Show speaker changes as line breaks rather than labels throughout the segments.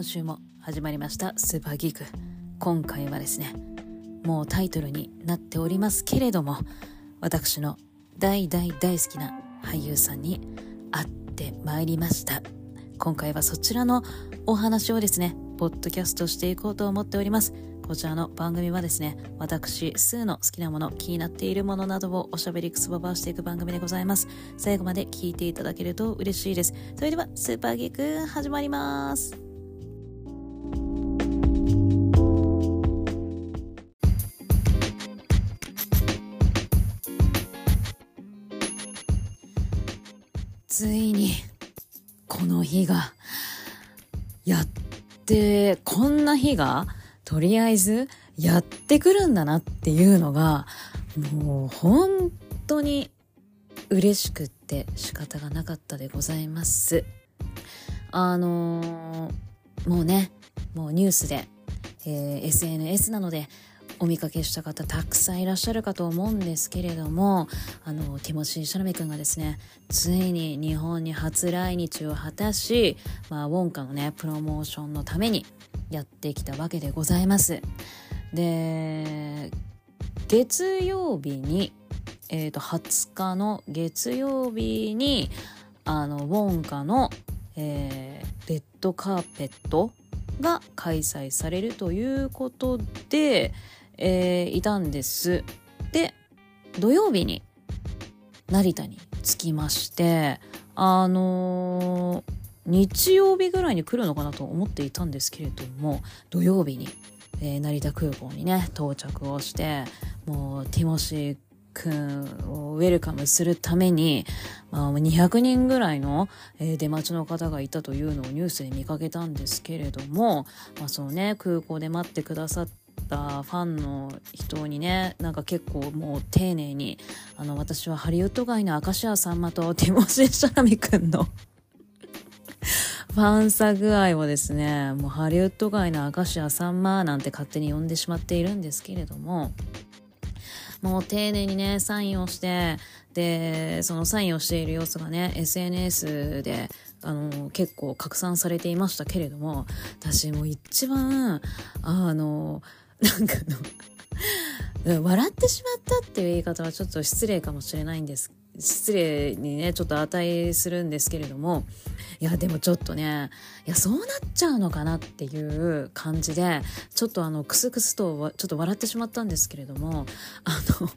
今週も始まりましたスーパーギーク今回はですねもうタイトルになっておりますけれども私の大大大好きな俳優さんに会ってまいりました今回はそちらのお話をですねポッドキャストしていこうと思っておりますこちらの番組はですね、私、スーの好きなもの、気になっているものなどをおしゃべりくすばばしていく番組でございます。最後まで聞いていただけると嬉しいです。それでは、スーパーギーク始まります。ついに、この日が、やって、こんな日が、とりあえずやってくるんだなっていうのがもう本当に嬉しくって仕方がなかったでございます。あのー、もうねもうニュースで、えー、SNS なのでお見かけした方たくさんいらっしゃるかと思うんですけれどもあのティモシー・シャラメ君がですねついに日本に初来日を果たし、まあ、ウォンカのねプロモーションのためにやってきたわけでございます。で月曜日に、えー、と20日の月曜日にあのウォンカの、えー、レッドカーペットが開催されるということで、えー、いたんです。で土曜日に成田に着きましてあのー日曜日ぐらいに来るのかなと思っていたんですけれども土曜日に、えー、成田空港にね到着をしてもうティモシー君をウェルカムするために、まあ、200人ぐらいの、えー、出待ちの方がいたというのをニュースで見かけたんですけれども、まあ、そのね空港で待ってくださったファンの人にねなんか結構もう丁寧にあの私はハリウッド街の明石家さんまとティモシー・シャラミ君の ファンサ具合をですね、もうハリウッド界の明石家さんまなんて勝手に呼んでしまっているんですけれども、もう丁寧にね、サインをして、で、そのサインをしている様子がね、SNS で、あの、結構拡散されていましたけれども、私もう一番、あの、なんかの、笑ってしまったっていう言い方はちょっと失礼かもしれないんです失礼にねちょっと値するんですけれどもいやでもちょっとねいやそうなっちゃうのかなっていう感じでちょっとあのクスクスとちょっと笑ってしまったんですけれどもあの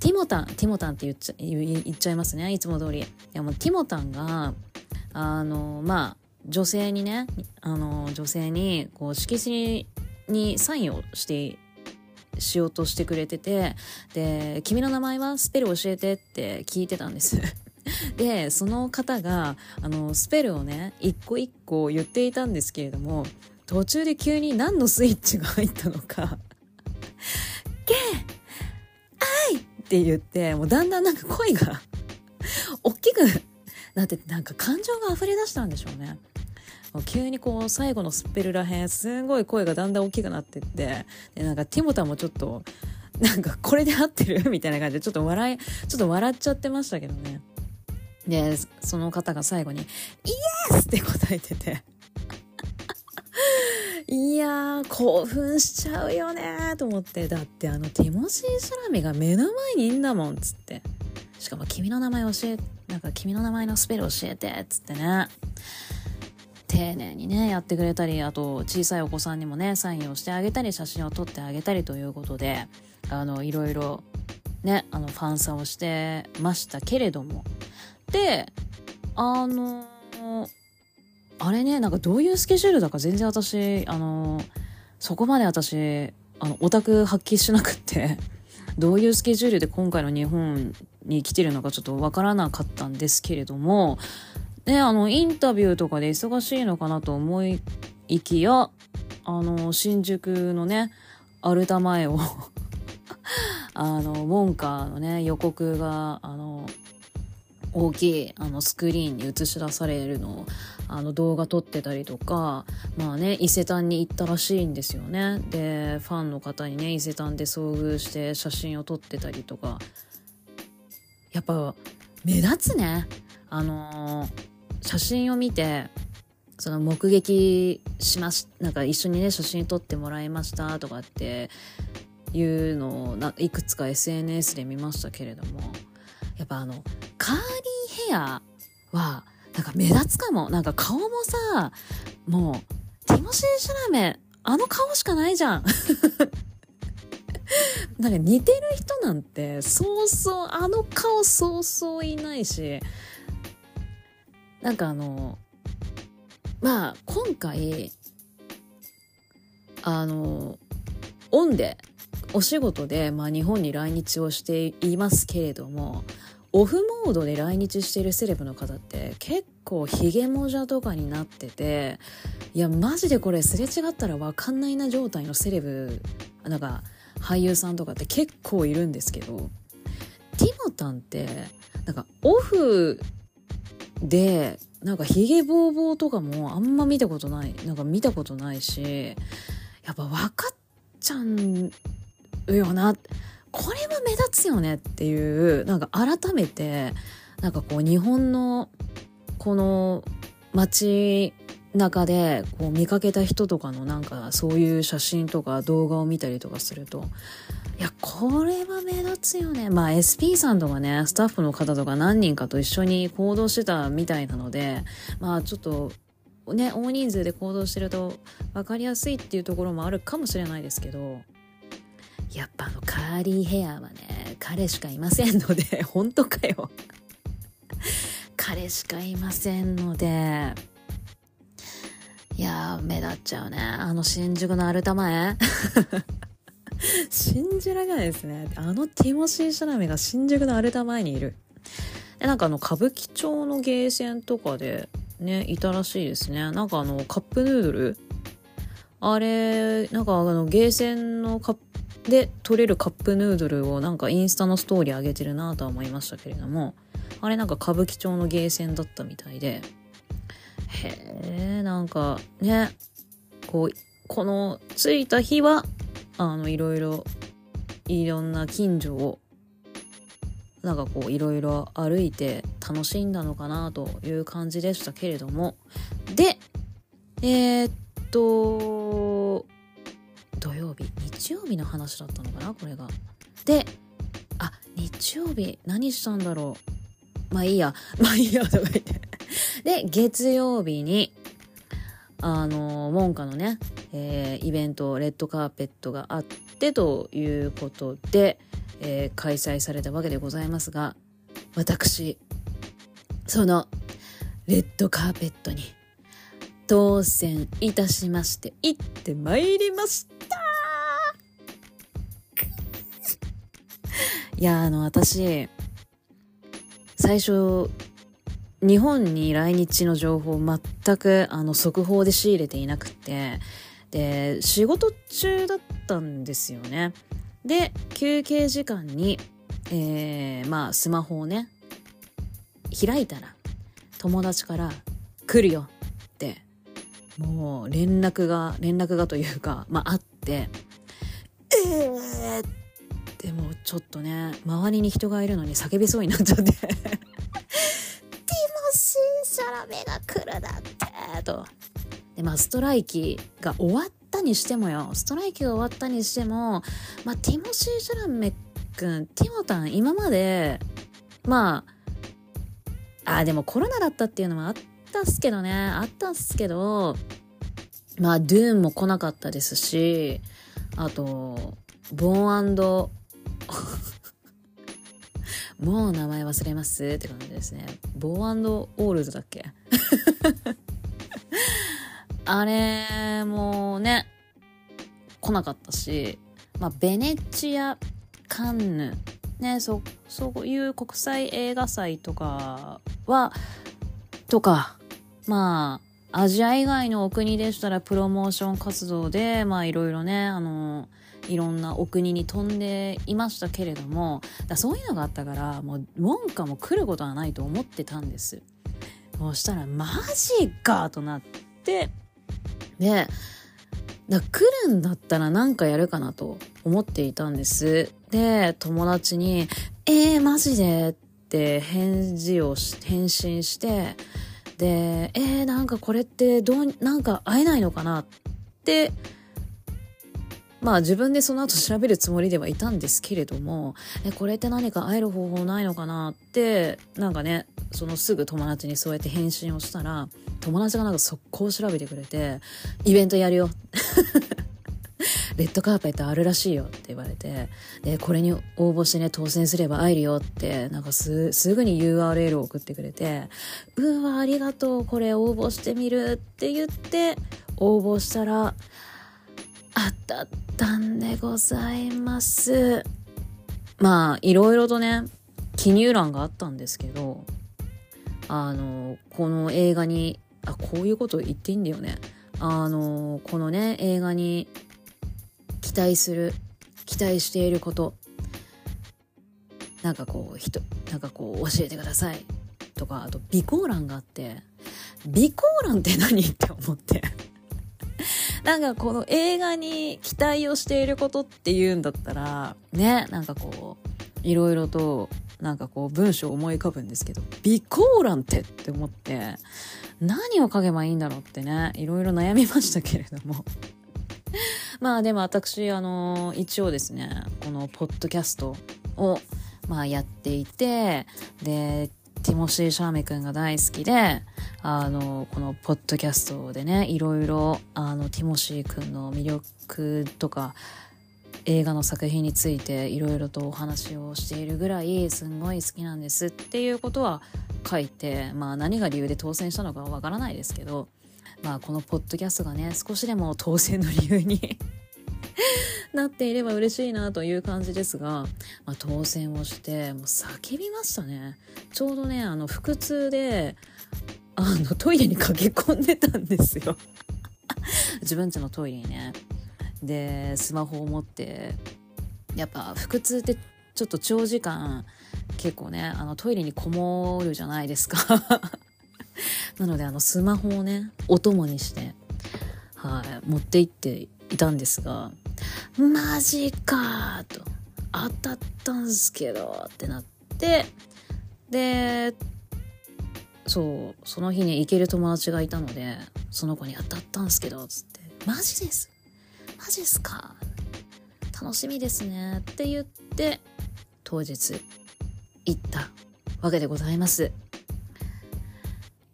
ティモタンティモタンって言っちゃ言っちゃいますね。いつも通り。いやもうティモタンがあのまあ女性にねあの女性にこう色紙にサインをしてしようとしてくれててで「君の名前はスペル教えて」って聞いてたんです でその方があのスペルをね一個一個言っていたんですけれども途中で急に何のスイッチが入ったのか「ゲー愛!」って言ってもうだんだんなんか声が大きくなってなんか感情が溢れ出したんでしょうね。急にこう最後のスペルらへんすごい声がだんだん大きくなってってでなんかティモタもちょっとなんかこれで合ってる？みたいな感じでちょっと笑いちょっと笑っちゃってましたけどね。でその方が最後に「イエス!」って答えてて。いやー興奮しちゃうよねと思って。だってあのティモシー・シャラミが目の前にいんだもんっつって。しかも君の名前教えなんか君の名前のスペル教えてっつってね。丁寧にねやってくれたりあと小さいお子さんにもねサインをしてあげたり写真を撮ってあげたりということであのいろいろねあのファンサをしてましたけれども。であのあれねなんかどういうスケジュールだか全然私あのそこまで私あのオタク発揮しなくって どういうスケジュールで今回の日本に来てるのかちょっとわからなかったんですけれどもね、あの、インタビューとかで忙しいのかなと思いきや、あの、新宿のね、アルタ前を あの、ウォンカーのね、予告が、あの、大きいあのスクリーンに映し出されるのをあの動画撮ってたりとかまあね伊勢丹に行ったらしいんですよね。でファンの方にね伊勢丹で遭遇して写真を撮ってたりとか。やっぱ目立つね。あのー写真を見てその目撃しましなんか一緒にね写真撮ってもらいましたとかっていうのをいくつか SNS で見ましたけれどもやっぱあのカーリーヘアはなんか目立つかも。なんか顔もさもうティモシー・シャラメあの顔しかないじゃん。なんか似てる人なんてそうそうあの顔そうそういないしなんかあのまあ今回あのオンでお仕事で、まあ、日本に来日をしていますけれどもオフモードで来日しているセレブの方って結構ヒゲもじゃとかになってていやマジでこれすれ違ったら分かんないな状態のセレブなんか俳優さんとかって結構いるんですけどティモタンってなんかオフでなんかヒゲボーボーとかもあんま見たことないなんか見たことないしやっぱ分かっちゃうよな。これは目立つよねっていうなんか改めてなんかこう日本のこの街中でこう見かけた人とかのなんかそういう写真とか動画を見たりとかするといやこれは目立つよね。まあ SP さんとかねスタッフの方とか何人かと一緒に行動してたみたいなのでまあちょっとね大人数で行動してると分かりやすいっていうところもあるかもしれないですけどやっぱあのカーリーヘアはね彼しかいませんので 本当かよ。彼しかいませんのでいやー、目立っちゃうね。あの新宿のアルタ前？信じられないですね。あのティモシー・シャラメが新宿のアルタ前にいる。で、なんかあの、歌舞伎町のゲーセンとかでね、いたらしいですね。なんかあの、カップヌードル？あれ、なんかあの、ゲーセンのカップで取れるカップヌードルをなんかインスタのストーリー上げてるなとは思いましたけれども、あれなんか歌舞伎町のゲーセンだったみたいで、へえ、なんかね、こう、この着いた日は、あの、いろいろ、いろんな近所を、なんかこう、いろいろ歩いて楽しんだのかなという感じでしたけれども。で、えー、っと、土曜日、日曜日の話だったのかなこれが。で、あ、日曜日、何したんだろう。まあいいや、まあいいや、とか言って。で、月曜日に、あの、門下のね、えー、イベント、レッドカーペットがあってということで、えー、開催されたわけでございますが、私、その、レッドカーペットに、当選いたしまして、行ってまいりました。いや、あの、私、最初、日本に来日の情報全くあの速報で仕入れていなくてで仕事中だったんですよね。で休憩時間に、えー、まあスマホをね開いたら友達から「来るよ」ってもう連絡が連絡がというかまああってええー、でもちょっとね周りに人がいるのに叫びそうになっちゃって。シャラメが来るだってと。でまあストライキが終わったにしてもよストライキが終わったにしても、まあ、ティモシー・シャラメ君ティモタン今までまああでもコロナだったっていうのもあったっすけどねあったっすけどまあドゥーンも来なかったですしあとボーンもう名前忘れますって感じですね。ボーオールズだっけ？あれもね、来なかったし、まあ、ベネチア、カンヌ、ね、そ、そういう国際映画祭とかは、とか、まあ、アジア以外のお国でしたらプロモーション活動で、まあいろいろね、あの、いろんなお国に飛んでいましたけれどもだそういうのがあったからもうウォンカも来ることはないと思ってたんです。そしたらマジかとなってでだ来るんだったら何かやるかなと思っていたんです。で友達に「えー、マジで?」って返事を返信してでえー、なんかこれってどうなんか会えないのかな？ってまあ自分でその後調べるつもりではいたんですけれども、え、これって何か会える方法ないのかなって、なんかね、そのすぐ友達にそうやって返信をしたら、友達がなんか速攻調べてくれて、イベントやるよ。レッドカーペットあるらしいよって言われて、で、これに応募してね、当選すれば会えるよって、なんかす、すぐに URL を送ってくれて、うわ、ありがとう、これ応募してみるって言って、応募したら、当たったんでございます。まあ、いろいろとね、記入欄があったんですけど、あの、この映画に、あ、こういうこと言っていいんだよね。あの、このね、映画に期待する、期待していること、なんかこう、人、なんかこう、教えてください。とか、あと、備考欄があって、備考欄って何？って思って。なんかこの映画に期待をしていることっていうんだったら、ね、なんかこう、いろいろと、なんかこう文章を思い浮かぶんですけど、備考欄ってって思って、何を書けばいいんだろうってね、いろいろ悩みましたけれども。まあでも私、あの、一応ですね、このポッドキャストを、まあやっていて、で、ティモシー・シャーメ君が大好きで、あの、このポッドキャストでね、いろいろ、あの、ティモシー君の魅力とか、映画の作品についていろいろとお話をしているぐらいすんごい好きなんですっていうことは書いてまあ何が理由で当選したのかはわからないですけどまあこのポッドキャストがね少しでも当選の理由に なっていれば嬉しいなという感じですが、まあ、当選をしてもう叫びましたね。ちょうどねあの腹痛であのトイレに駆け込んでたんですよ。自分家のトイレにね。でスマホを持ってやっぱ腹痛ってちょっと長時間結構ねあのトイレにこもるじゃないですか。なのであのスマホをねお供にしてはい持って行っていたんですがマジかと。当たったんすけどってなって。でそうその日に行ける友達がいたのでその子に当たったんすけどつって。マジです。マジっすか。楽しみですねって言って当日行ったわけでございます。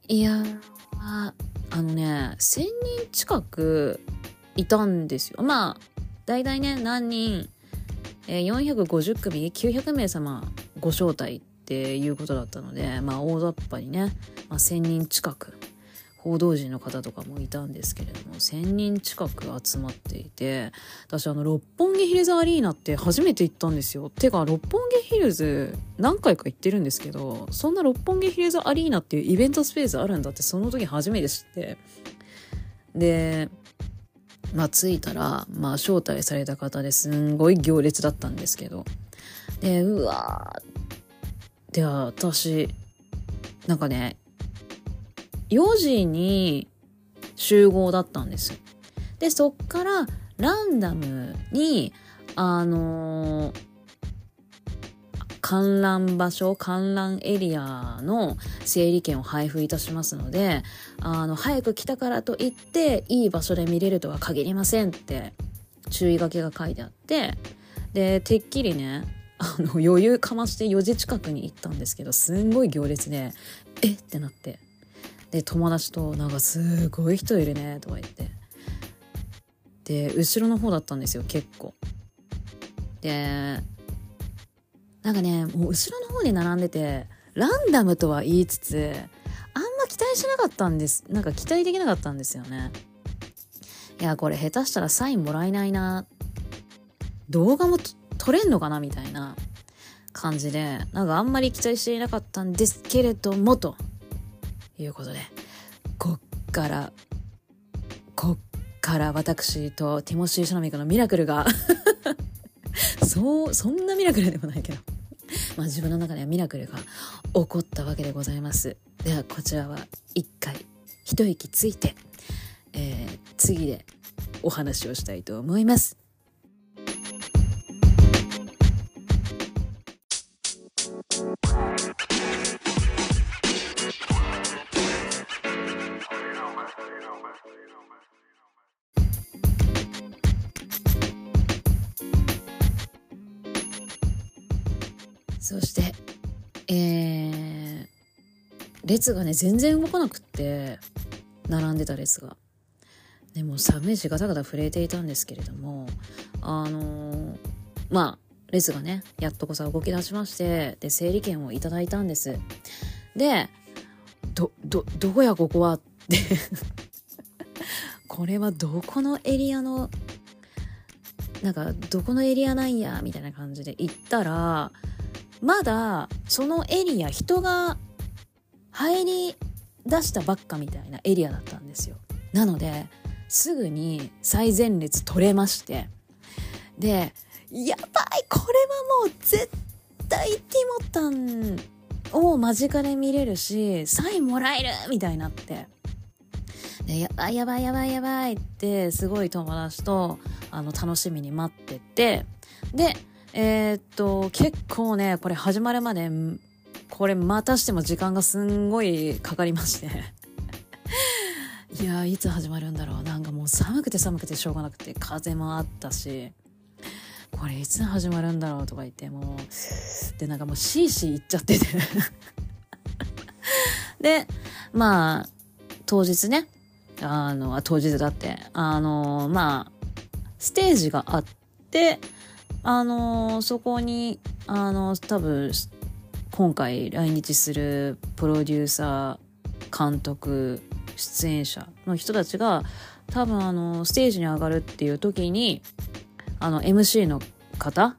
いやあのね1000人近くいたんですよ。まあ、大体ね、何人、えー、450組、900名様ご招待っていうことだったので、まあ、大雑把にね、まあ、1000人近く、報道陣の方とかもいたんですけれども、1000人近く集まっていて、私あの、六本木ヒルズアリーナって初めて行ったんですよ。てか、六本木ヒルズ何回か行ってるんですけど、そんな六本木ヒルズアリーナっていうイベントスペースあるんだってその時初めて知って、で、まあ着いたら、まあ招待された方ですんごい行列だったんですけど。で、うわー。で私、なんかね、4時に集合だったんですよ。で、そっからランダムに、あのー観覧場所、観覧エリアの整理券を配布いたしますので、あの、早く来たからといって、いい場所で見れるとは限りませんって注意書きが書いてあって、で、てっきりね、あの、余裕かまして4時近くに行ったんですけど、すんごい行列で、え？ってなって。で、友達と、なんかすごい人いるね、とか言って。で、後ろの方だったんですよ、結構。で、なんかね、もう後ろの方に並んでて、ランダムとは言いつつ、あんま期待しなかったんです。なんか期待できなかったんですよね。いや、これ下手したらサインもらえないな。動画も撮れんのかなみたいな感じで、なんかあんまり期待していなかったんですけれども、ということで、こっから、こっから私とティモシー・シャナミクのミラクルが そう、そんなミラクルでもないけど。まあ自分の中ではミラクルが起こったわけでございます。ではこちらは一回一息ついて、えー、次でお話をしたいと思います。列がね全然動かなくって並んでた列が。でも寒いしガタガタ震えていたんですけれどもあのー、まあ列がねやっとこさ動き出しましてで整理券をいただいたんですでどどどこやここはって これはどこのエリアのなんかどこのエリアなんやみたいな感じで行ったらまだそのエリア人が入り出したばっかみたいなエリアだったんですよ。なのですぐに最前列取れまして。でやばいこれはもう絶対ティモタンを間近で見れるしサインもらえるみたいになって。でやばいやばいやばいやばいってすごい友達とあの楽しみに待ってて。でえー、っと結構ねこれ始まるまでこれまたしても時間がすんごいかかりまして。いやいつ始まるんだろう。なんかもう寒くて寒くてしょうがなくて。風もあったし。これいつ始まるんだろうとか言ってもう。でなんかもうシーシー言っちゃってて。でまあ当日ね。あの当日だって。あのまあステージがあってあのそこにあの多分今回来日するプロデューサー監督出演者の人たちが多分あのステージに上がるっていう時にあの MC の方？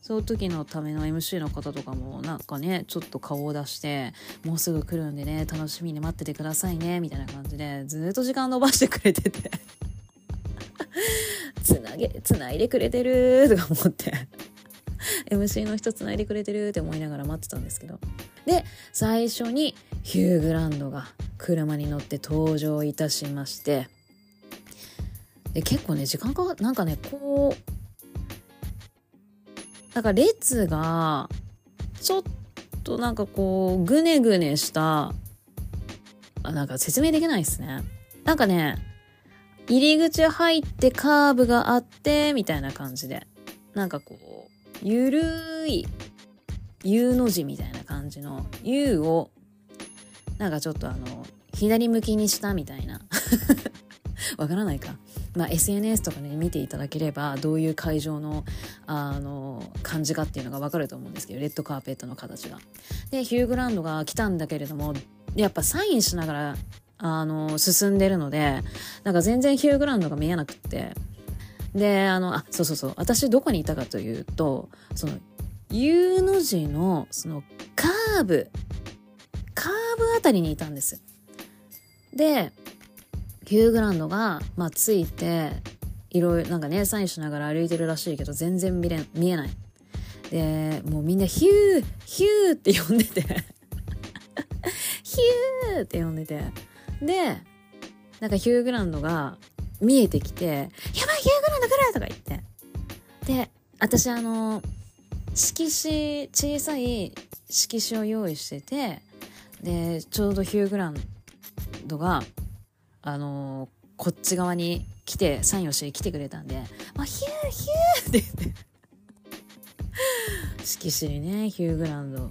その時のための MC の方とかもなんかねちょっと顔を出してもうすぐ来るんでね楽しみに待っててくださいねみたいな感じでずっと時間延ばしてくれてて。つなげつないでくれてるとか思って。MC の人つないでくれてるって思いながら待ってたんですけど。で最初にヒュー・グランドが車に乗って登場いたしまして。で結構ね時間かなんかねこうなんか列がちょっとなんかこうぐねぐねしたあなんか説明できないですね。なんかね入り口入ってカーブがあってみたいな感じで。なんかこうゆるい U の字みたいな感じの U をなんかちょっとあの左向きにしたみたいな。わからないか。まあ、SNS とかね見ていただければどういう会場のあの感じかっていうのが分かると思うんですけどレッドカーペットの形が。でヒュー・グランドが来たんだけれどもやっぱサインしながらあの進んでるのでなんか全然ヒュー・グランドが見えなくって。であのあそうそうそう私どこにいたかというとその U の字のそのカーブカーブあたりにいたんです。でヒューグランドが、まあ、ついて、いろいろ、なんかね、サインしながら歩いてるらしいけど、全然見れ、見えない。で、もうみんなヒュー、ヒューって呼んでて ヒューって呼んでて。で、なんかヒューグランドが見えてきて、やばい、ヒューグランド来るとか言って。で、私あの、色紙、小さい色紙を用意してて、で、ちょうどヒューグランドが、あの、こっち側に来てサインをして来てくれたんで「あヒューヒュー!」って言って色紙にねヒューグランド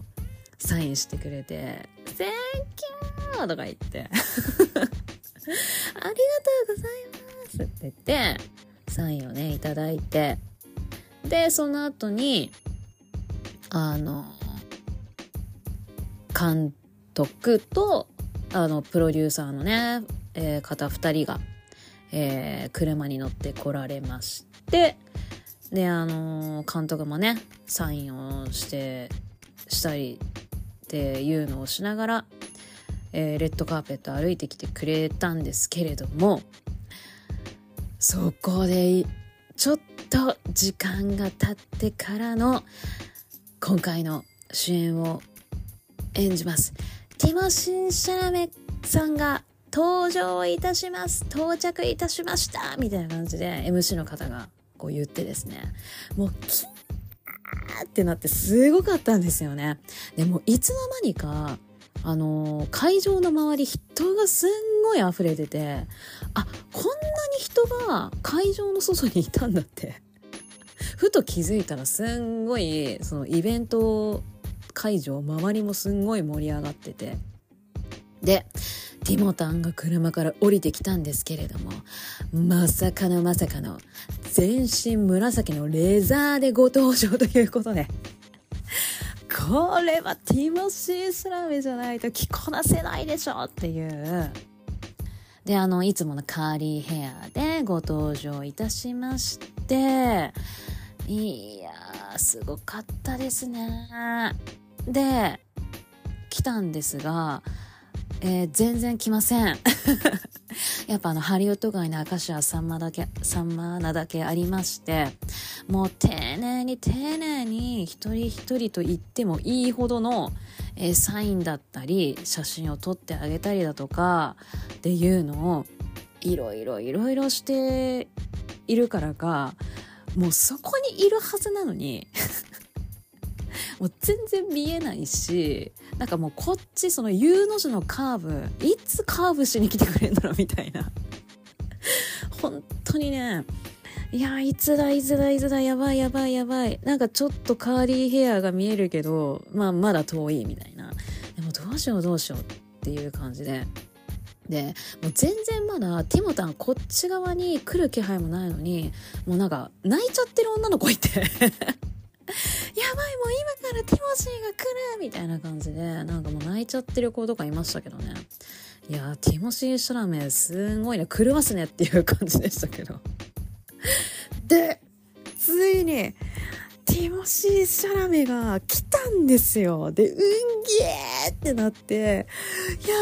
サインしてくれて「Thank you!」とか言って「ありがとうございます」って言ってサインをねいただいてでその後にあの監督とあのプロデューサーのねえー、方2人が、えー、車に乗って来られましてであの、監督もねサインをしてしたりっていうのをしながら、えー、レッドカーペット歩いてきてくれたんですけれどもそこでちょっと時間が経ってからの今回の主演を演じます。ティモシン・シャラメさんが登場いたします。到着いたしました。みたいな感じで MC の方がこう言ってですね。もうキャーってなってすごかったんですよね。でもいつの間にかあの会場の周り人がすんごい溢れててあこんなに人が会場の外にいたんだって。ふと気づいたらすんごいそのイベント会場周りもすんごい盛り上がってて。でティモタンが車から降りてきたんですけれどもまさかのまさかの全身紫のレザーでご登場ということで。これはティモシー・スラメじゃないと着こなせないでしょっていう。であのいつものカーリーヘアでご登場いたしまして。いやーすごかったですね。で来たんですがえー、全然来ません。やっぱあのハリウッド街の明石家さんまだけさんまなだけありましてもう丁寧に丁寧に一人一人と言ってもいいほどの、えー、サインだったり写真を撮ってあげたりだとかっていうのをいろいろいろいろしているからかもうそこにいるはずなのに もう全然見えないしなんかもうこっちその U の字のカーブいつカーブしに来てくれんだろうみたいな。本当にねいやいつだいつだいつだやばいやばいやばい。なんかちょっとカーリーヘアが見えるけどまあまだ遠いみたいな。でもどうしようどうしようっていう感じで。でもう全然まだティモタンこっち側に来る気配もないのにもうなんか泣いちゃってる女の子いて。やばいもう今からティモシーが来るみたいな感じでなんかもう泣いちゃってる子とかいましたけどね。いやティモシー・シャラメすごいね。狂わすねっていう感じでしたけど。でついにティモシー・シャラメが来たんですよ。でうんげーってなってや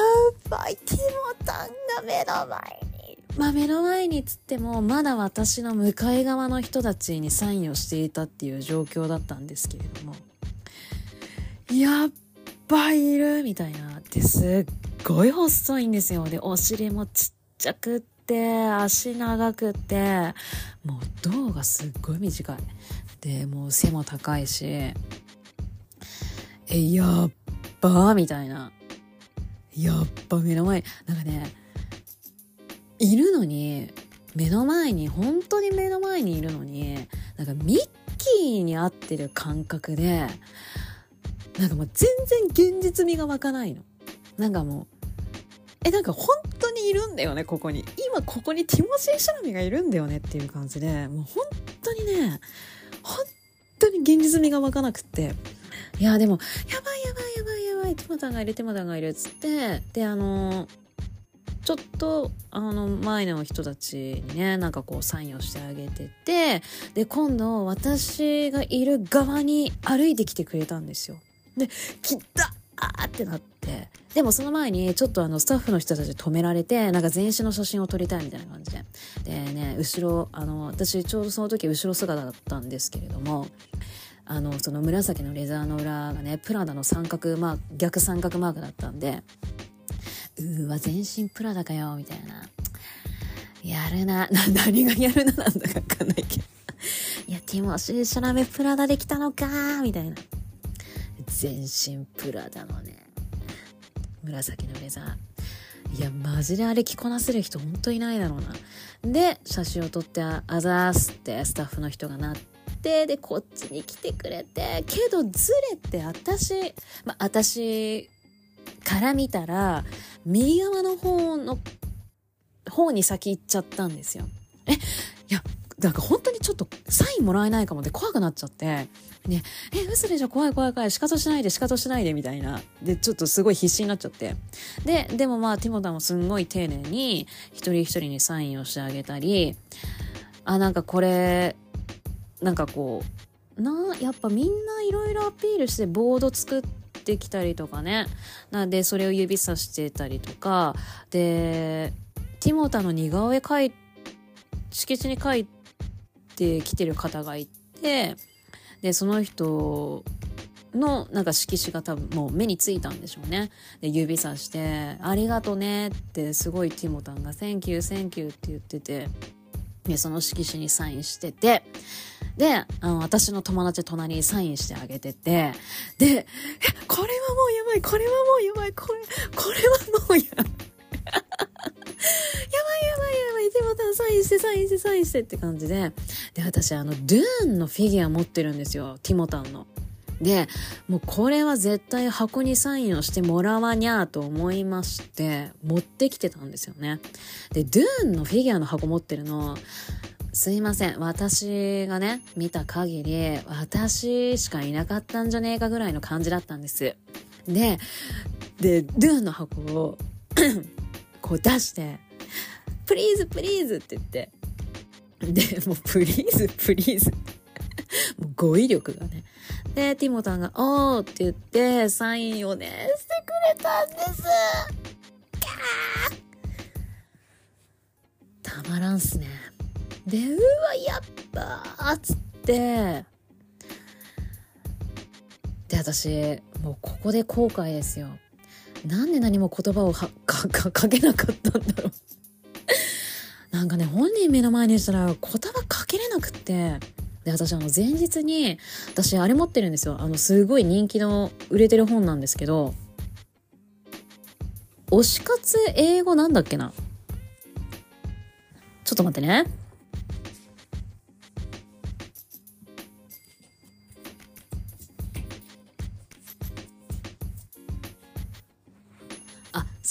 ばいティモタンが目の前にまあ目の前につってもまだ私の向かい側の人たちにサインをしていたっていう状況だったんですけれどもやっぱいるみたいな。ってすっごい細いんですよ。でお尻もちっちゃくって足長くってもう胴がすっごい短い。でもう背も高いしえやっばみたいな。やっぱ目の前なんかねいるのに目の前に本当に目の前にいるのになんかミッキーに合ってる感覚でなんかもう全然現実味が湧かないの。なんかもうえなんか本当にいるんだよねここに今ここにティモシー・シャラミがいるんだよねっていう感じでもう本当にね本当に現実味が湧かなくっていやでもやばいやばいやばいやばいティモタンがいるティモタンがいるっつってであのーちょっとあの前の人たちにねなんかこうサインをしてあげててで今度私がいる側に歩いてきてくれたんですよ。で「来た!」あってなってでもその前にちょっとあのスタッフの人たち止められてなんか全身の写真を撮りたいみたいな感じででね後ろあの私ちょうどその時後ろ姿だったんですけれどもあのその紫のレザーの裏がねプラダの三角マーク逆三角マークだったんでうわ、全身プラダかよ、みたいな。やるな。な、何がやるななんだかわかんないけど。いや、ティモシー・シャラメプラダできたのかみたいな。全身プラダのね、紫のレザー。いや、マジであれ着こなせる人ほんといないだろうな。で、写真を撮って、あざーすってスタッフの人がなって、で、こっちに来てくれて、けどずれて私、まあ、私から見たら、右側の方の方に先行っちゃったんですよ。え、いや、なんか本当にちょっとサインもらえないかもで怖くなっちゃって、ね、え、嘘でしょ怖い怖い怖い、仕方しないで仕方しないでみたいな。で、ちょっとすごい必死になっちゃって。で、でもまあ、ティモタもすんごい丁寧に一人一人にサインをしてあげたり、あ、なんかこれ、なんかこう、な、やっぱみんないろいろアピールしてボード作って、ってきたりとかね。なんでそれを指さしてたりとか。でティモタの似顔絵描い色紙に書いてきてる方がいて。でその人のなんか色紙が多分もう目についたんでしょうね。で指さして「ありがとね」ってすごいティモタンが「Thank you thank you」って言ってて。でその色紙にサインしてて。で、あの、私の友達隣にサインしてあげてて、で、これはもうやばい、これはもうやばい、これ、これはもうやばい。やばいやばいやばい、でもサインしてサインしてサインしてって感じで、で私あのドゥーンのフィギュア持ってるんですよティモタンの。でもうこれは絶対箱にサインをしてもらわにゃーと思いまして持ってきてたんですよね。でデューンのフィギュアの箱持ってるのすいません。私がね、見た限り、私しかいなかったんじゃねえかぐらいの感じだったんです。で、で、デューンの箱を こう出して、 Please please って言って、で、もう please please もう語彙力がね。で、ティモタンが、おーって言って、サインをね、してくれたんです。たまらんっすね。で、うわ、やったーっつって、で、私、もうここで後悔ですよ。なんで何も言葉をはかかかけなかったんだろう なんかね、本人目の前にしたら言葉かけれなくって。で、私あの前日に、私あれ持ってるんですよ。あのすごい人気の売れてる本なんですけど、推し活英語なんだっけなちょっと待ってね。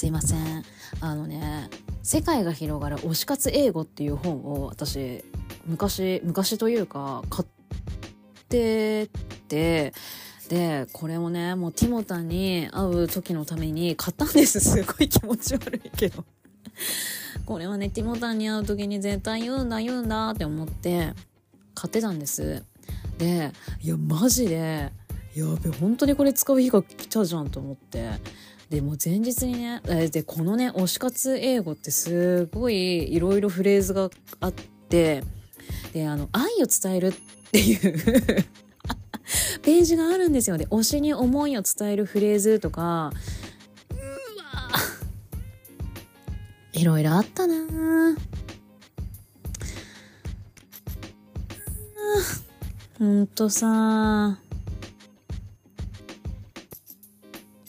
すいません。あのね、世界が広がる推し活英語っていう本を私、昔、昔というか、買ってて、で、これをね、もうティモタに会う時のために買ったんです。すごい気持ち悪いけど。これはね、ティモタに会う時に絶対言うんだ、言うんだって思って買ってたんです。で、いや、マジで、やべ、本当にこれ使う日が来たじゃんと思って。でも前日にねでこのね推し活英語ってすごいいろいろフレーズがあってであの愛を伝えるっていうページがあるんですよ。で推しに思いを伝えるフレーズとかいろいろあったなほんとさ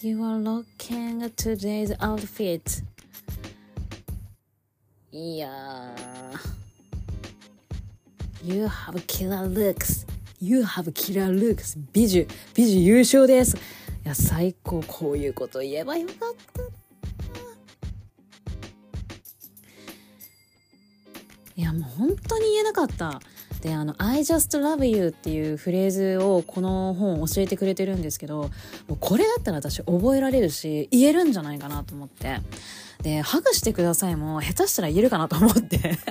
You are looking at today's outfit. いや You have killer looks. You have killer looks. 美女、美女優勝です。いや、最高。こういうこと言えばよかった。いや、もう本当に言えなかった。であの「I just love you」っていうフレーズをこの本教えてくれてるんですけどもうこれだったら私覚えられるし言えるんじゃないかなと思って。で「ハグしてください」も下手したら言えるかなと思って。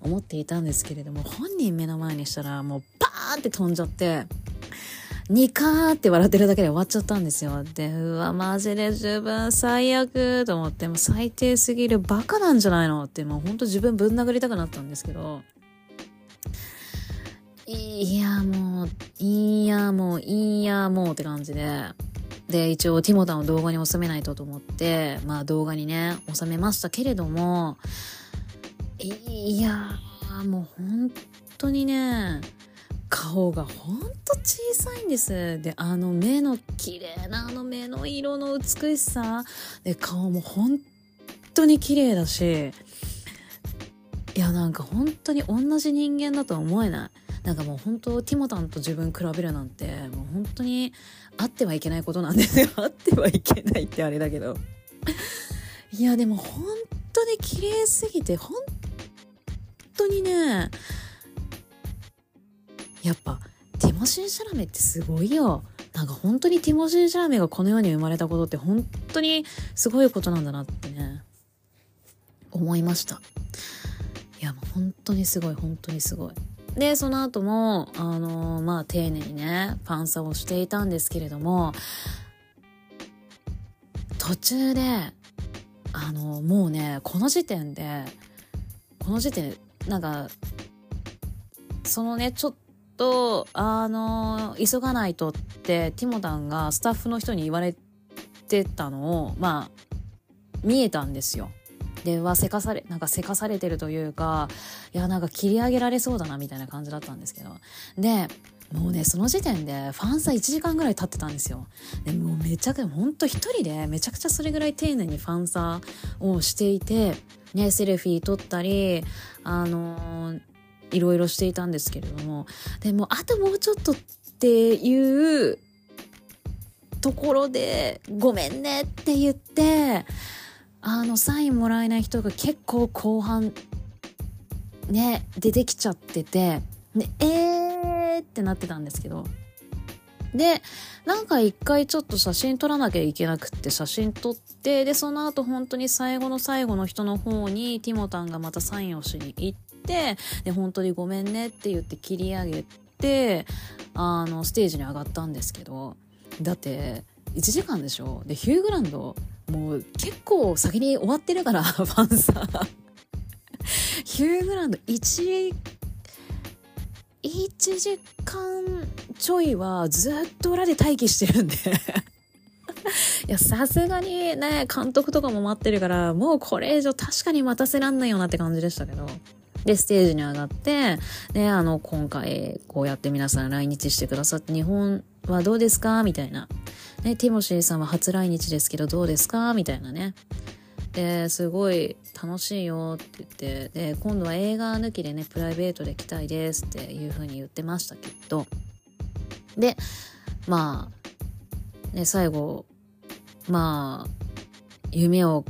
思っていたんですけれども本人目の前にしたらもうパーンって飛んじゃってニカーって笑ってるだけで終わっちゃったんですよ。で、うわ、マジで自分最悪と思って、もう最低すぎるバカなんじゃないのって、もうほんと自分ぶん殴りたくなったんですけど、いや、もう、いや、もう、いや、もうって感じで、で、一応ティモタンを動画に収めないとと思って、まあ動画にね、収めましたけれども、いや、もう本当にね、顔がほんと小さいんです。で、あの目の綺麗なあの目の色の美しさ。で、顔も本当に綺麗だし、いや、なんか本当に同じ人間だとは思えない。なんかもう本当ティモタンと自分比べるなんて、もう本当にあってはいけないことなんですよ。あってはいけないってあれだけど。いや、でも本当に綺麗すぎて、本当にね、やっぱティモシー・シャラメってすごいよなんか本当にティモシー・シャラメがこの世に生まれたことって本当にすごいことなんだなってね思いましたいやもう本当にすごい本当にすごいでその後もあのー、まあ丁寧にねファンサーをしていたんですけれども途中であのー、もうねこの時点でこの時点なんかそのねちょっとあの急がないとってティモタンがスタッフの人に言われてたのをまあ見えたんですよ。ではせかされなんかせかされてるというかいやなんか切り上げられそうだなみたいな感じだったんですけど。でもうねその時点でファンサ1時間ぐらい経ってたんですよ。でもうめちゃくちゃほんと一人でめちゃくちゃそれぐらい丁寧にファンサをしていてねセルフィー撮ったりあのーいろいろしていたんですけれども。でもあともうちょっとっていうところで「ごめんね」って言ってあのサインもらえない人が結構後半ね出てきちゃってて、ね、えーってなってたんですけど。でなんか一回ちょっと写真撮らなきゃいけなくって写真撮ってでその後本当に最後の最後の人の方にティモタンがまたサインをしに行ってで本当にごめんねって言って切り上げてあのステージに上がったんですけど。だって1時間でしょ？でヒューグランドもう結構先に終わってるから ファンさヒューグランド1 1時間ちょいはずっと裏で待機してるんで いや、さすがにね、監督とかも待ってるから、もうこれ以上確かに待たせらんないよなって感じでしたけど。で、ステージに上がって、ね、あの、今回、こうやって皆さん来日してくださって、日本はどうですか？みたいな。ね、ティモシーさんは初来日ですけど、どうですか？みたいなね。で、すごい楽しいよって言って、で、今度は映画抜きでね、プライベートで来たいですっていう風に言ってましたけど、で、まあ、ね、最後、まあ、夢を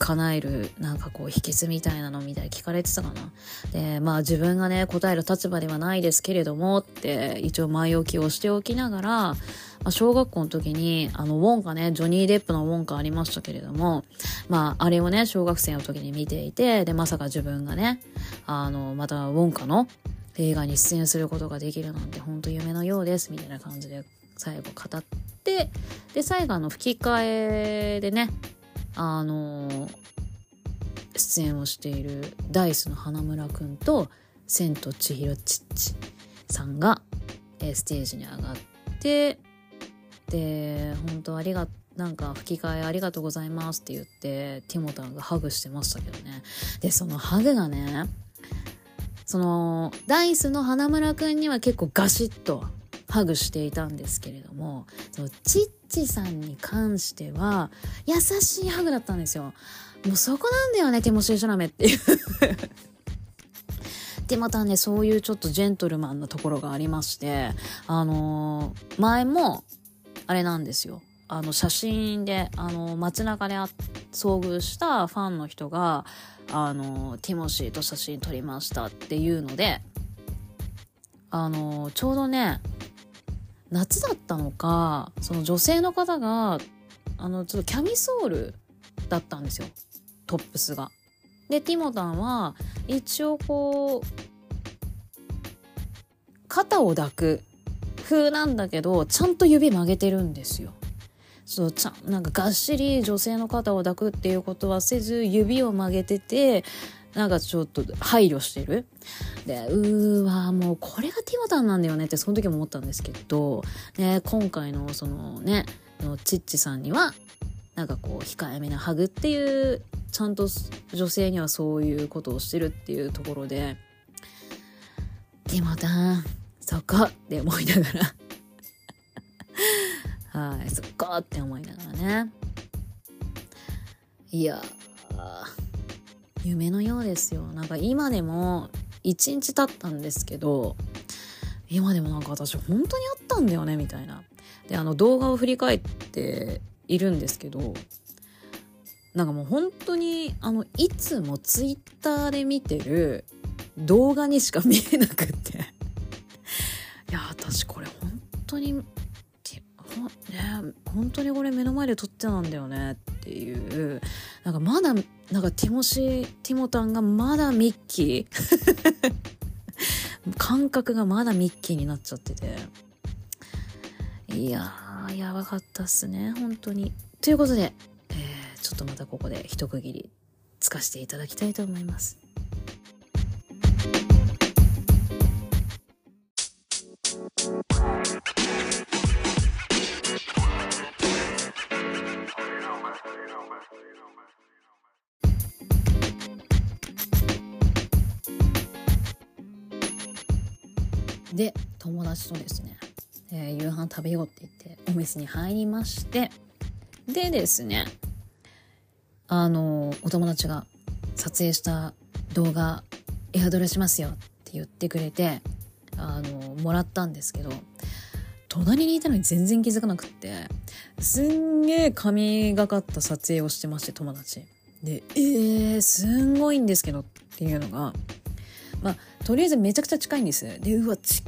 叶えるなんかこう秘訣みたいなのみたいに聞かれてたかな。で、まあ自分がね、答える立場ではないですけれどもって一応前置きをしておきながら、まあ、小学校の時にあのウォンカね、ジョニー・デップのウォンカありましたけれども、まああれをね、小学生の時に見ていて、で、まさか自分がね、あの、またウォンカの映画に出演することができるなんて本当夢のようですみたいな感じで最後語ってで最後あの吹き替えでねあの出演をしているダイスの花村くんと千と千尋ちっちさんが、えステージに上がってで本当ありがなんか吹き替えありがとうございますって言ってティモタンがハグしてましたけどね。でそのハグがねそのダイスの花村くんには結構ガシッとハグしていたんですけれどもそのチッチさんに関しては優しいハグだったんですよ。もうそこなんだよねティモシー・シャラメっていう。でまたねそういうちょっとジェントルマンなところがありましてあのー、前もあれなんですよ。あの写真であの街中で遭遭遇したファンの人があのティモシーと写真撮りましたっていうのであのちょうどね夏だったのかその女性の方があのちょっとキャミソールだったんですよトップスが。でティモタンは一応こう肩を抱く風なんだけどちゃんと指曲げてるんですよ。そうちゃなんかがっしり女性の肩を抱くっていうことはせず指を曲げててなんかちょっと配慮してる。で、うーわ、もうこれがティモタンなんだよねってその時も思ったんですけど、ね、今回のそのね、のチッチさんには、なんかこう控えめなハグっていう、ちゃんと女性にはそういうことをしてるっていうところで、ティモタン、そこって思いながら はい、そっかって思いながらね。いや夢のようですよ。なんか今でも1日経ったんですけど、今でもなんか私本当にあったんだよね、みたいな。で、あの動画を振り返っているんですけど、なんかもう本当に、あの、いつもツイッターで見てる動画にしか見えなくっていや、私これ本当にね本当にこれ目の前で撮ってたんだよねっていう。なんかまだなんかティモシティモタンがまだミッキー。感覚がまだミッキーになっちゃってて。いやーやばかったっすね本当に。ということで、えー、ちょっとまたここで一区切りつかせていただきたいと思います。で友達とですね、えー、夕飯食べようって言ってお店に入りましてでですねあのお友達が撮影した動画エアドレしますよって言ってくれてあのもらったんですけど隣にいたのに全然気づかなくってすんげえ神がかった撮影をしてまして友達。でえー、すんごいんですけどっていうのがとりあえずめちゃくちゃ近いんです。でうわ近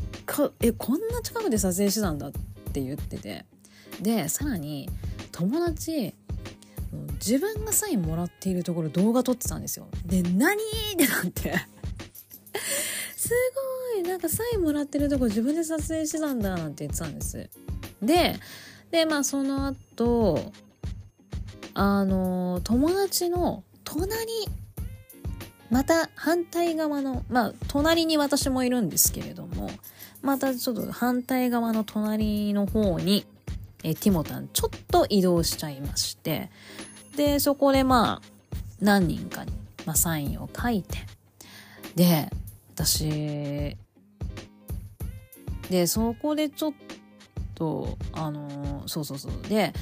えこんな近くで撮影してたんだって言ってて。でさらに友達自分がサインもらっているところ動画撮ってたんですよ。で何？ってなって。すごいなんかサインもらってるとこ自分で撮影してたんだなんて言ってたんです。ででまあその後あの友達の隣また反対側のまあ隣に私もいるんですけれどもまたちょっと反対側の隣の方にえティモタンちょっと移動しちゃいましてでそこでまあ何人かに、まあ、サインを書いてで私でそこでちょっとあのそうそうそうで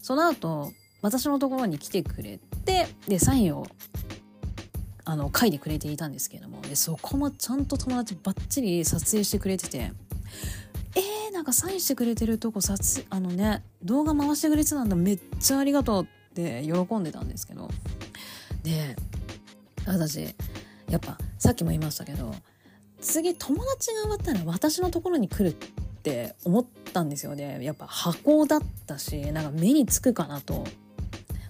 その後私のところに来てくれてでサインをあの書いてくれていたんですけどもでそこもちゃんと友達バッチリ撮影してくれててえー、なんかサインしてくれてるとこ撮あのね動画回してくれてたんだめっちゃありがとうって喜んでたんですけどで私やっぱさっきも言いましたけど次友達が終わったら私のところに来るって思ったんですよね。やっぱ箱だったしなんか目につくかなと。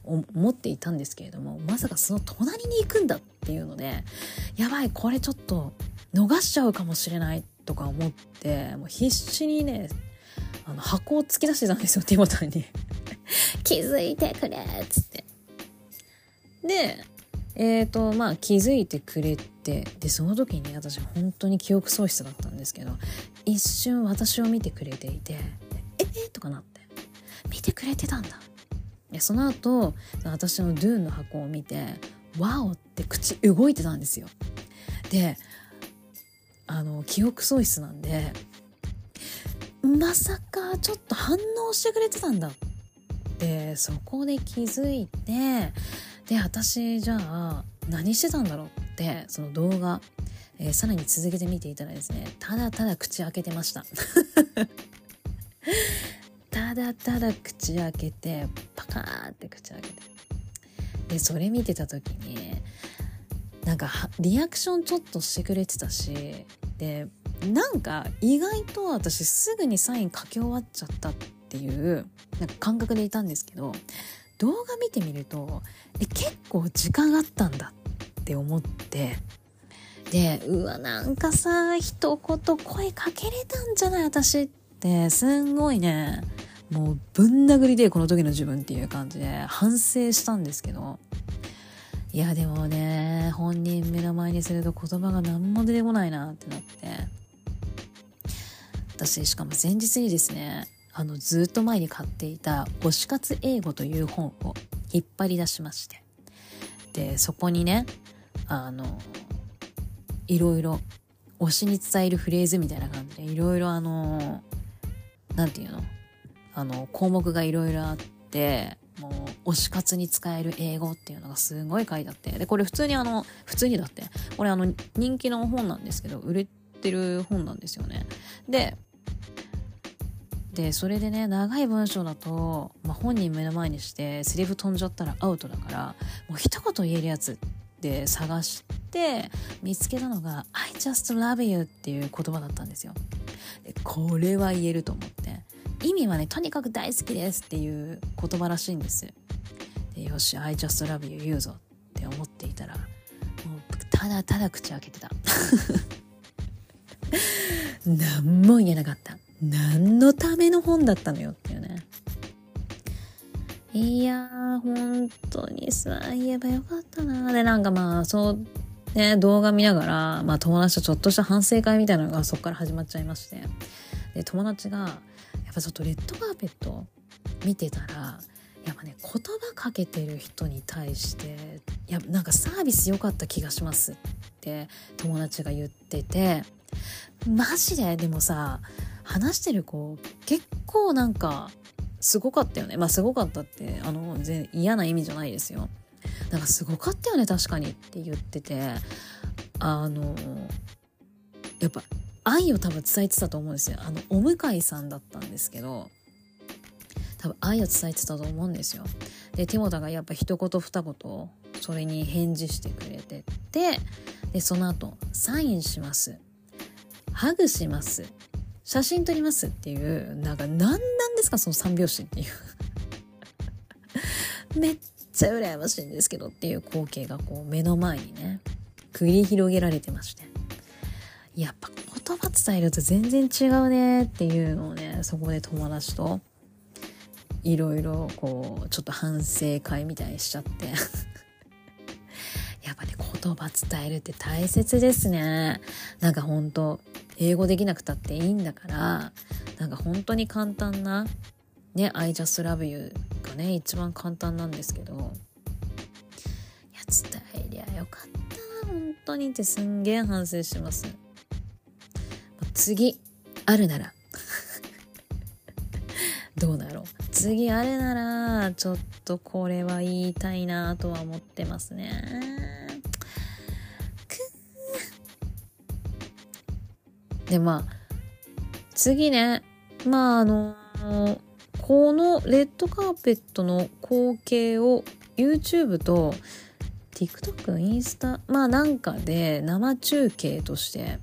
思っていたんですけれどもまさかその隣に行くんだっていうのでやばいこれちょっと逃しちゃうかもしれないとか思ってもう必死にねあの箱を突き出してたんですよティモタンに。気づいてくれっつって。でえっ、ー、とまあ気づいてくれてでその時にね私本当に記憶喪失だったんですけど一瞬私を見てくれていて「ええとかなって。見てくれてたんだ。その後私のドゥーンの箱を見て「ワオ!」って口動いてたんですよであの記憶喪失なんでまさかちょっと反応してくれてたんだってそこで気づいてで私じゃあ何してたんだろうってその動画、えー、さらに続けて見ていたらですねただただ口開けてましたただただ口開けてパカーって口開けて。でそれ見てた時になんかリアクションちょっとしてくれてたしでなんか意外と私すぐにサイン書き終わっちゃったっていうなんか感覚でいたんですけど動画見てみるとえ結構時間あったんだって思ってでうわなんかさ一言声かけれたんじゃない私ってすんごいねもうぶん殴りでこの時の自分っていう感じで反省したんですけど。いやでもね本人目の前にすると言葉が何も出てこないなってなって。私しかも前日にですねあのずっと前に買っていた「推し活英語」という本を引っ張り出しまして。でそこにねあのいろいろ推しに伝えるフレーズみたいな感じでいろいろあの何て言うの？あの項目がいろいろあってもう推し活に使える英語っていうのがすごい書いてあってでこれ普通にあの普通にだってこれあの人気の本なんですけど売れてる本なんですよねででそれでね長い文章だと、まあ、本人目の前にしてセリフ飛んじゃったらアウトだからもう一言言えるやつって探して見つけたのが「I just love you」っていう言葉だったんですよ。でこれは言えると思って意味はねとにかく大好きですっていう言葉らしいんですでよし I just love you 言うぞ。って思っていたらもうただただ口開けてた。何も言えなかった。何のための本だったのよっていうね。いやー、本当にさ、言えばよかったな。で、なんかまあ、そう、ね、動画見ながら、まあ友達とちょっとした反省会みたいなのがそこから始まっちゃいまして。で、友達が、やっぱちょっとレッドカーペット見てたら、やっぱね、言葉かけてる人に対して、いや、なんかサービス良かった気がしますって友達が言ってて、マジで？でもさ、話してる子結構なんかすごかったよね。まあすごかったってあの全嫌な意味じゃないですよ。なんかすごかったよね確かにって言っててあのやっぱ愛を多分伝えてたと思うんですよ。あのお向井さんだったんですけど多分愛を伝えてたと思うんですよ。でティモタがやっぱ一言二言それに返事してくれてってでその後サインします。ハグします。写真撮りますっていうなんか何なんですかその三拍子っていう。めっちゃ羨ましいんですけどっていう光景がこう目の前にね繰り広げられてまして。やっぱ言葉伝えると全然違うねっていうのをねそこで友達といろいろこうちょっと反省会みたいにしちゃって。やっぱね言葉伝えるって大切ですね。なんかほんと英語できなくたっていいんだからなんか本当に簡単なね「I just love you」がね一番簡単なんですけど。いや伝えりゃよかった。な本当にってすんげえ反省してます。次あるなら。どうだろう。次あるならちょっとこれは言いたいなとは思ってますね。でまあ次ね。まああのこのレッドカーペットの光景を YouTube と TikTok、インスタ、まあなんかで生中継として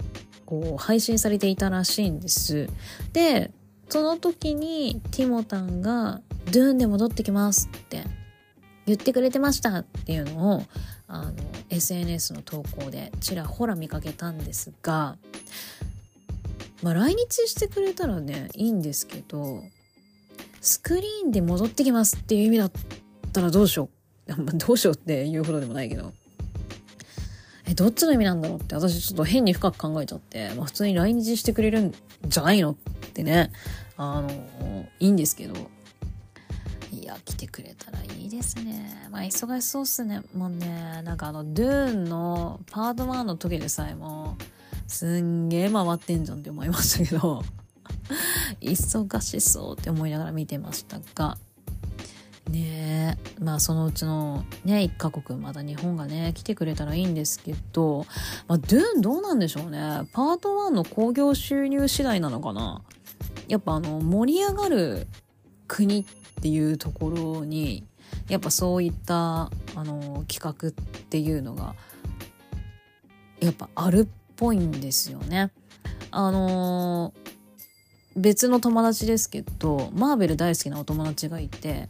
こう配信されていたらしいんです。で、その時にティモタンがドゥーンで戻ってきますって言ってくれてましたっていうのをあの SNS の投稿でちらほら見かけたんですがまあ来日してくれたらねいいんですけどスクリーンで戻ってきますっていう意味だったらどうしよう どうしようっていうほどでもないけどえどっちの意味なんだろうって私ちょっと変に深く考えちゃって、まあ、普通に来日してくれるんじゃないのってねあのいいんですけど。いや来てくれたらいいですね。まあ忙しそうっすねもうね。なんかあのドゥーンのパート1の時でさえもすんげえ回ってんじゃんって思いましたけど。忙しそうって思いながら見てましたが。ねえ。まあそのうちのね1カ国まだ日本がね来てくれたらいいんですけど、まあ、ドゥーンどうなんでしょうね。パート1の興行収入次第なのかな。やっぱあの盛り上がる国っていうところにやっぱそういったあの企画っていうのがやっぱあるっぽいんですよね。あの、別の友達ですけどマーベル大好きなお友達がいて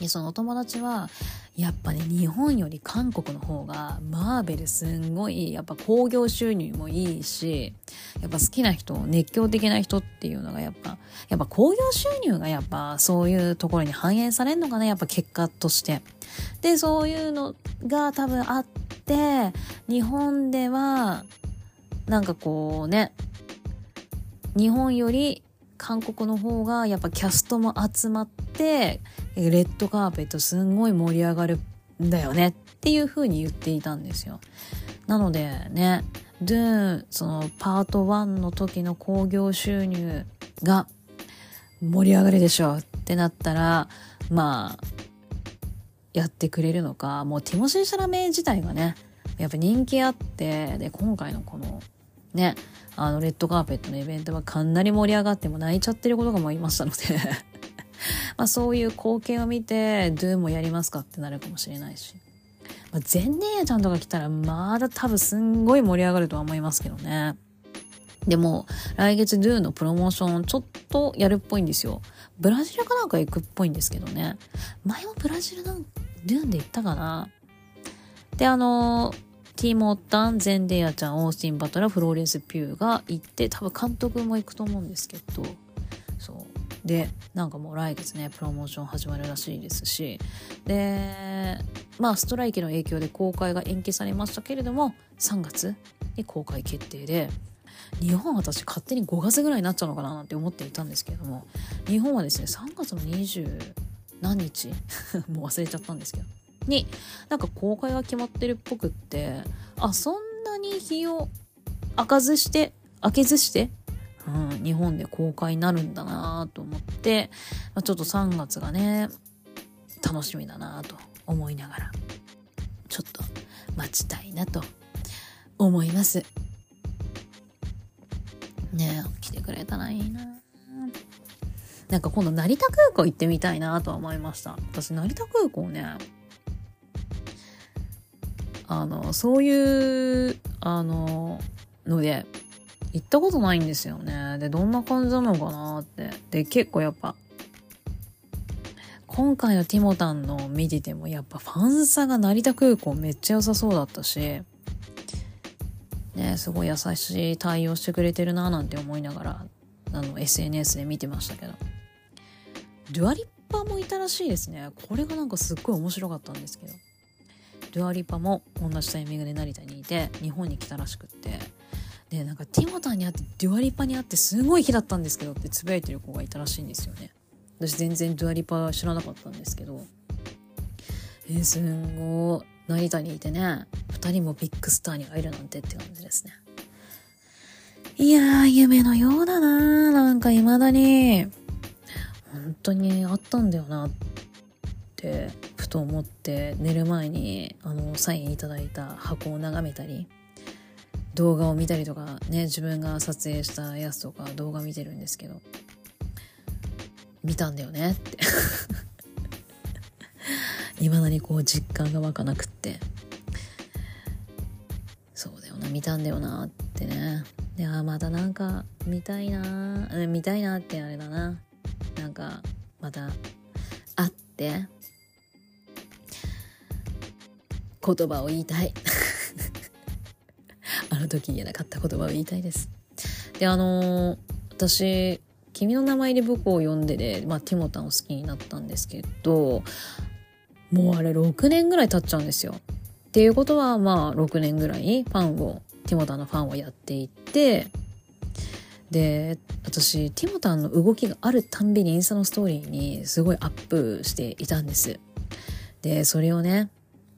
でそのお友達はやっぱね日本より韓国の方がマーベルすんごいやっぱ興行収入もいいしやっぱ好きな人熱狂的な人っていうのがやっぱやっぱ興行収入がやっぱそういうところに反映されるのかなやっぱ結果として。でそういうのが多分あって日本ではなんかこうね日本より韓国の方がやっぱキャストも集まってレッドカーペットすんごい盛り上がるんだよねっていう風に言っていたんですよ。なのでね、ドゥーン、そのパート1の時の興行収入が盛り上がるでしょうってなったら、まあ、やってくれるのか、もうティモシー・シャラメ自体がね、やっぱ人気あって、で、今回のこのね、あの、レッドカーペットのイベントはかなり盛り上がっても泣いちゃってることがもいましたので まあそういう光景を見て、ドゥもやりますかってなるかもしれないし。まあ、ゼンネーちゃんとか来たらまだ多分すんごい盛り上がるとは思いますけどね。でも、来月ドゥのプロモーションちょっとやるっぽいんですよ。ブラジルかなんか行くっぽいんですけどね。前もブラジルのドゥーンで行ったかな。で、あのティモッタン、ゼンデヤちゃん、オースティン・バトラ、フローレンス・ピューが行って、多分監督も行くと思うんですけど、そう。で、なんかもう来月ね、プロモーション始まるらしいですし、で、まあ、ストライキの影響で公開が延期されましたけれども、3月に公開決定で、日本は私勝手に5月ぐらいになっちゃうのかななんて思っていたんですけれども、日本はですね、3月の20何日？もう忘れちゃったんですけど、になんか公開が決まってるっぽくってあそんなに日を開かずして開けずして、うん、日本で公開になるんだなと思って、まあ、ちょっと3月がね楽しみだなと思いながらちょっと待ちたいなと思います。ね来てくれたらいいな。なんか今度成田空港行ってみたいなとは思いました。私成田空港ねあのそういうあのので行ったことないんですよねでどんな感じなのかなってで結構やっぱ今回のティモタンの見ててもやっぱファンサが成田空港めっちゃ良さそうだったし、ね、すごい優しい対応してくれてるななんて思いながら、あの、SNS で見てましたけど。デュアリッパーもいたらしいですね。これがなんかすっごい面白かったんですけど。デュアリパも同じタイミングで成田にいて、日本に来たらしくって。で、なんかティモタに会って、デュアリパに会ってすごい日だったんですけどってつぶやいてる子がいたらしいんですよね。私全然ドゥアリパ知らなかったんですけど、えー、すんごい、成田にいてね、二人もビッグスターに会えるなんてって感じですね。いやー、夢のようだななんか未だに、本当にあったんだよなって、ふと思って寝る前に、あの、サインいただいた箱を眺めたり、動画を見たりとかね、自分が撮影したやつとか動画見てるんですけど、見たんだよねって。いまだにこう実感が湧かなくって。そうだよな見たんだよなってね。いやまたなんか見たいな見たいなってあれだな。なんかまた会って言葉を言いたい あの時言えなかった言葉を言いたいですであのー、私君の名前で僕を呼んでで、まあ、ティモタンを好きになったんですけど、もうあれ6年ぐらい経っちゃうんですよ。っていうことは、まあ、6年ぐらいファンを、ティモタンのファンをやっていて、で、私、ティモタンの動きがあるたんびにインスタのストーリーにすごいアップしていたんです。で、それをね、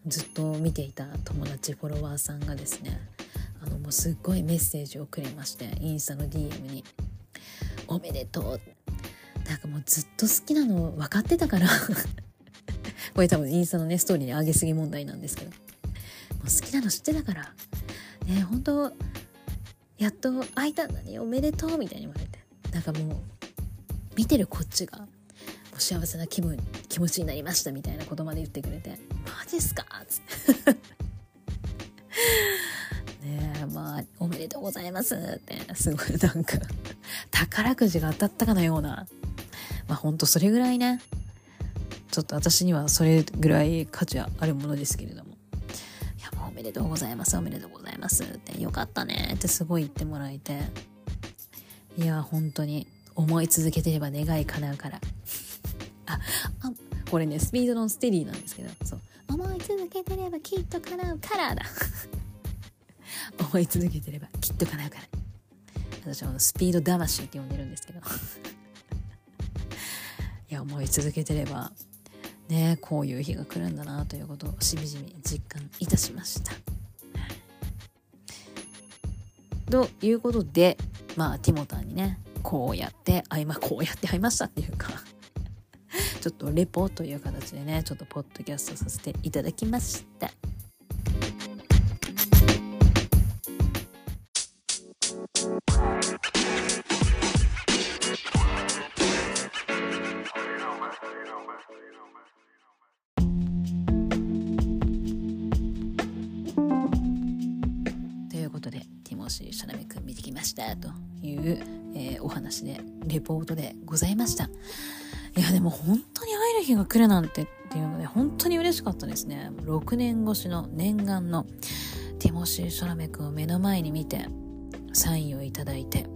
ずっと見ていた友達フォロワーさんがですね、あの、もうすっごいメッセージをくれまして、インスタの DM に。おめでとう。なんかもうずっと好きなの分かってたから これ多分インスタのね、ストーリーに上げすぎ問題なんですけど。もう好きなの知ってたから。ね本当やっと会えたんだね、おめでとうみたいに言われて。なんかもう、見てるこっちが、もう幸せな気分、気持ちになりましたみたいなことまで言ってくれて、マジっすか？っつって。ねえ、まあ、おめでとうございますって、すごいなんか宝くじが当たったかのような、まあほんとそれぐらいね、ちょっと私にはそれぐらい価値あるものですけれども。いや、もうおめでとうございます、おめでとうございますって、よかったねってすごい言ってもらえて。いや、本当に思い続けてれば願い叶うから。あ、あ、これね、スピードのステディなんですけど、そう。思い続けてればきっと叶うからだ。思い続けてればきっと叶うから。私はスピード魂って呼んでるんですけど いや思い続けてればねこういう日が来るんだなということをしみじみ実感いたしました。ということでまあティモタンにねこうやってあ今こうやって会いましたっていうかちょっとレポという形でねちょっとポッドキャストさせていただきました。ということでティモシー・シャナミ君見てきましたという、えー、お話で、レポートでございました。いや、でも本当に会える日が来るなんてっていうので、本当に嬉しかったですね。6年越しの念願のティモシー・ショラメ君を目の前に見て、サインをいただいて、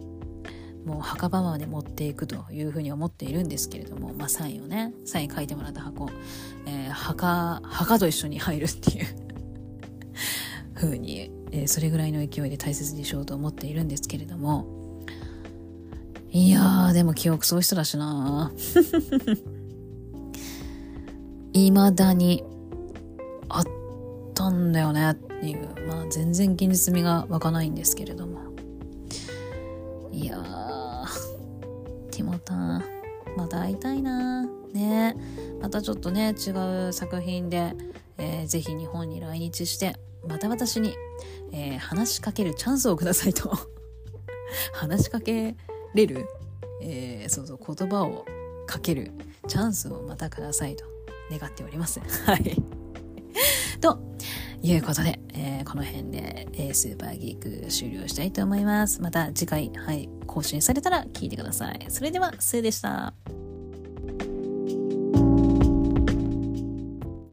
もう墓場まで持っていくというふうに思っているんですけれども、まあサインをね、サイン書いてもらった箱、えー、墓、墓と一緒に入るっていう風にえー、それぐらいの勢いで大切にしようと思っているんですけれどもいやーでも記憶喪失だしな。未だにあったんだよねっていう。まあ全然現実味が湧かないんですけれども。いやーティモタン。また会いたいな。ね。またちょっとね違う作品で、えー、ぜひ日本に来日してまた私に、えー、話しかけるチャンスをくださいと。話しかけれる、えー、そうそう、言葉をかけるチャンスをまたくださいと願っております。はい。ということで、えー、この辺で、えー、スーパーギーク終了したいと思います。また次回、はい、更新されたら聞いてください。それでは、スーでした。